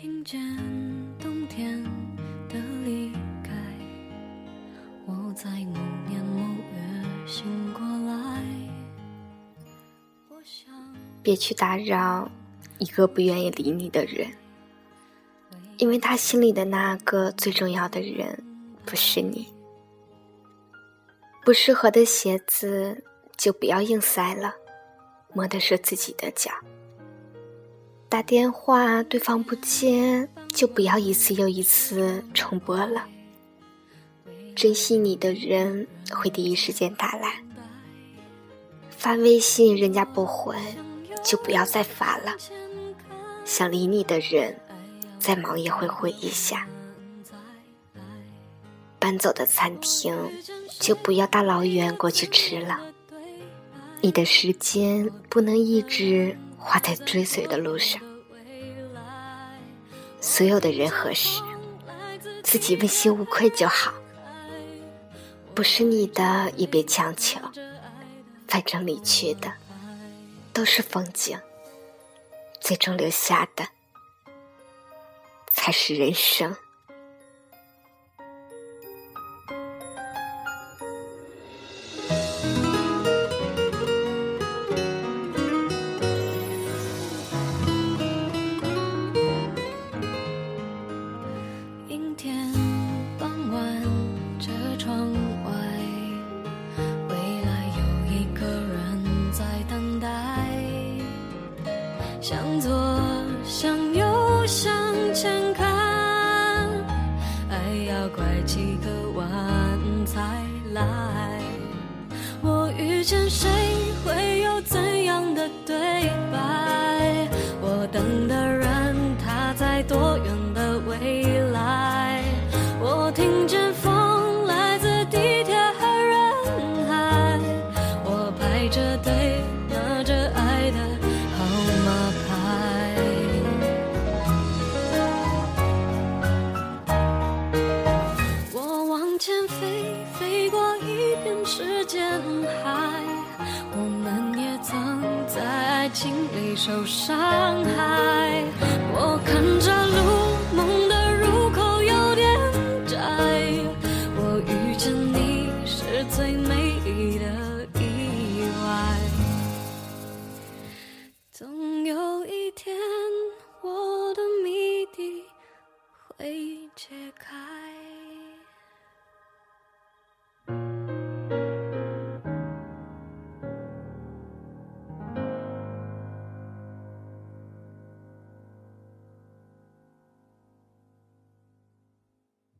听见冬天的离开，我在某年某月醒过来。别去打扰一个不愿意理你的人，因为他心里的那个最重要的人不是你。不适合的鞋子就不要硬塞了，磨的是自己的脚。打电话对方不接，就不要一次又一次重拨了。珍惜你的人会第一时间打来。发微信人家不回，就不要再发了。想理你的人，再忙也会回一下。搬走的餐厅，就不要大老远过去吃了。你的时间不能一直。花在追随的路上，所有的人和事，自己问心无愧就好。不是你的也别强求，反正离去的都是风景，最终留下的才是人生。几个弯才来。我遇见谁，会有怎样的对白？经历受伤害，我看着路。